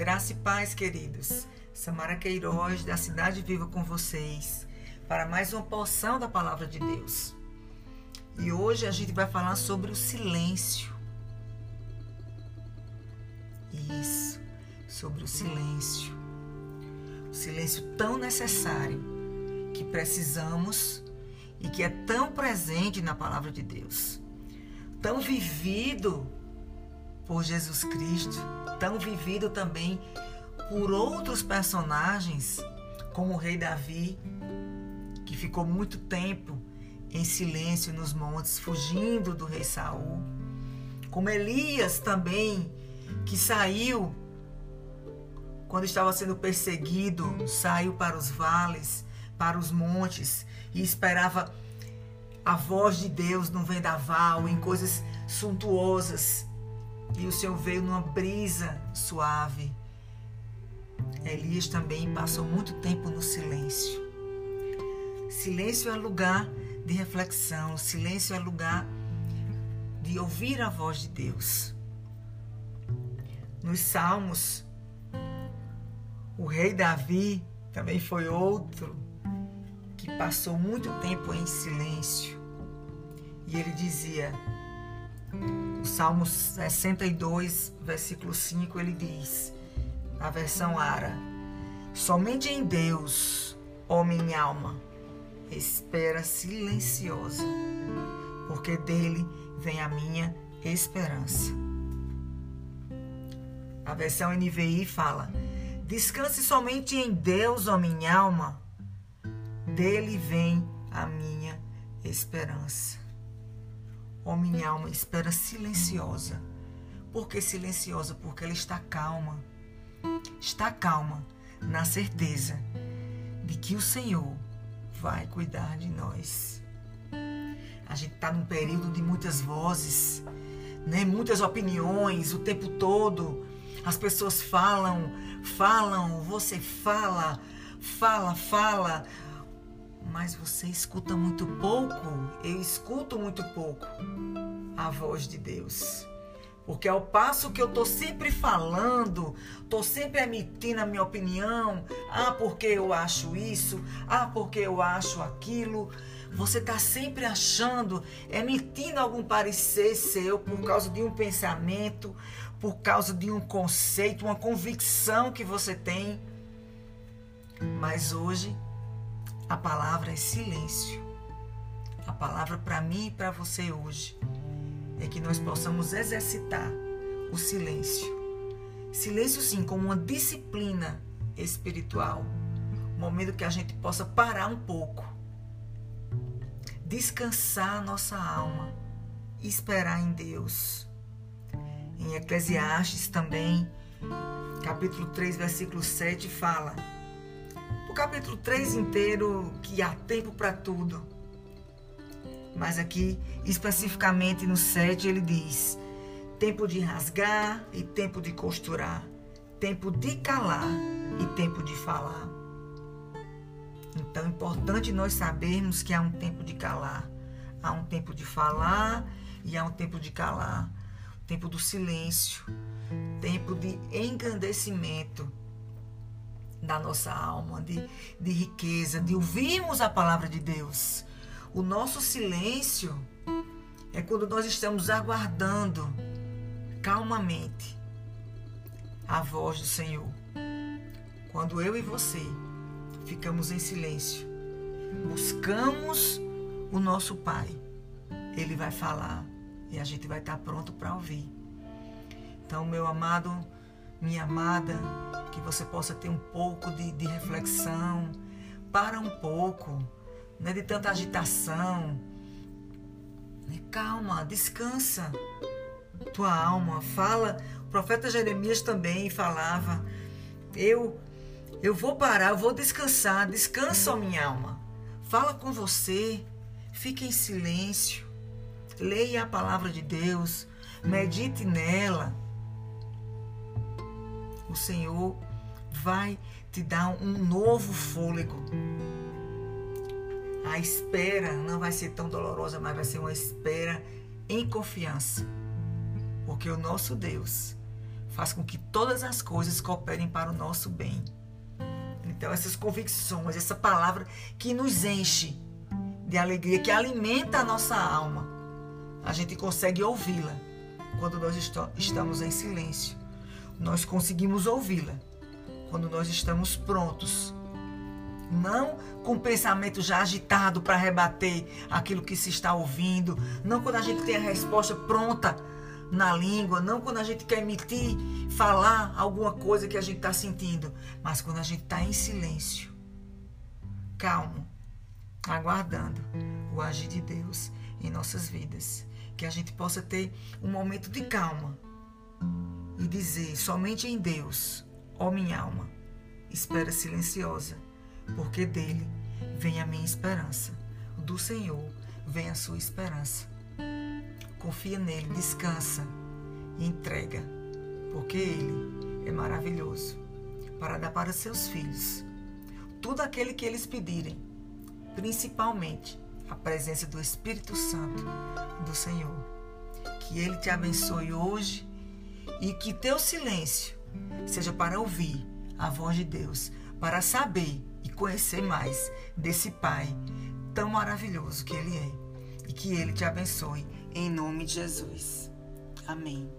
Graça e paz, queridos. Samara Queiroz, da Cidade Viva com vocês, para mais uma porção da Palavra de Deus. E hoje a gente vai falar sobre o silêncio. Isso, sobre o silêncio. O silêncio tão necessário que precisamos e que é tão presente na Palavra de Deus, tão vivido por Jesus Cristo, tão vivido também por outros personagens, como o rei Davi, que ficou muito tempo em silêncio nos montes, fugindo do rei Saul, como Elias também, que saiu quando estava sendo perseguido, saiu para os vales, para os montes e esperava a voz de Deus no vendaval, em coisas suntuosas e o Senhor veio numa brisa suave. Elias também passou muito tempo no silêncio. Silêncio é lugar de reflexão, silêncio é lugar de ouvir a voz de Deus. Nos Salmos, o rei Davi também foi outro que passou muito tempo em silêncio. E ele dizia: o Salmo 62, versículo 5, ele diz, na versão Ara: Somente em Deus, ó minha alma, espera silenciosa, porque dele vem a minha esperança. A versão NVI fala: Descanse somente em Deus, ó minha alma, dele vem a minha esperança. Ó oh, minha alma, espera silenciosa. Por que silenciosa? Porque ela está calma. Está calma na certeza de que o Senhor vai cuidar de nós. A gente está num período de muitas vozes, né? muitas opiniões o tempo todo. As pessoas falam, falam, você fala, fala, fala mas você escuta muito pouco, eu escuto muito pouco a voz de Deus. Porque ao passo que eu tô sempre falando, tô sempre emitindo a minha opinião, ah, porque eu acho isso, ah, porque eu acho aquilo, você tá sempre achando, emitindo algum parecer seu por causa de um pensamento, por causa de um conceito, uma convicção que você tem. Mas hoje a palavra é silêncio. A palavra para mim e para você hoje é que nós possamos exercitar o silêncio. Silêncio, sim, como uma disciplina espiritual. Um momento que a gente possa parar um pouco, descansar nossa alma, esperar em Deus. Em Eclesiastes também, capítulo 3, versículo 7, fala capítulo 3 inteiro, que há tempo para tudo. Mas aqui, especificamente no 7, ele diz: tempo de rasgar e tempo de costurar, tempo de calar e tempo de falar. Então é importante nós sabermos que há um tempo de calar, há um tempo de falar e há um tempo de calar, tempo do silêncio, tempo de engrandecimento da nossa alma, de, de riqueza, de ouvirmos a palavra de Deus. O nosso silêncio é quando nós estamos aguardando calmamente a voz do Senhor. Quando eu e você ficamos em silêncio, buscamos o nosso Pai, Ele vai falar e a gente vai estar pronto para ouvir. Então, meu amado, minha amada, que você possa ter um pouco de, de reflexão. Para um pouco, né, de tanta agitação. Né, calma, descansa tua alma. Fala, o profeta Jeremias também falava: Eu eu vou parar, eu vou descansar. Descansa, minha alma. Fala com você. Fique em silêncio. Leia a palavra de Deus. Medite nela o Senhor vai te dar um novo fôlego. A espera não vai ser tão dolorosa, mas vai ser uma espera em confiança. Porque o nosso Deus faz com que todas as coisas cooperem para o nosso bem. Então, essas convicções, essa palavra que nos enche de alegria, que alimenta a nossa alma, a gente consegue ouvi-la quando nós estamos em silêncio. Nós conseguimos ouvi-la quando nós estamos prontos. Não com o pensamento já agitado para rebater aquilo que se está ouvindo. Não quando a gente tem a resposta pronta na língua. Não quando a gente quer emitir, falar alguma coisa que a gente está sentindo. Mas quando a gente está em silêncio, calmo, aguardando o agir de Deus em nossas vidas. Que a gente possa ter um momento de calma e dizer: somente em Deus, ó minha alma, espera silenciosa, porque dele vem a minha esperança. Do Senhor vem a sua esperança. Confia nele, descansa e entrega, porque ele é maravilhoso para dar para seus filhos tudo aquele que eles pedirem, principalmente a presença do Espírito Santo do Senhor. Que ele te abençoe hoje e que teu silêncio seja para ouvir a voz de Deus, para saber e conhecer mais desse Pai tão maravilhoso que Ele é. E que Ele te abençoe, em nome de Jesus. Amém.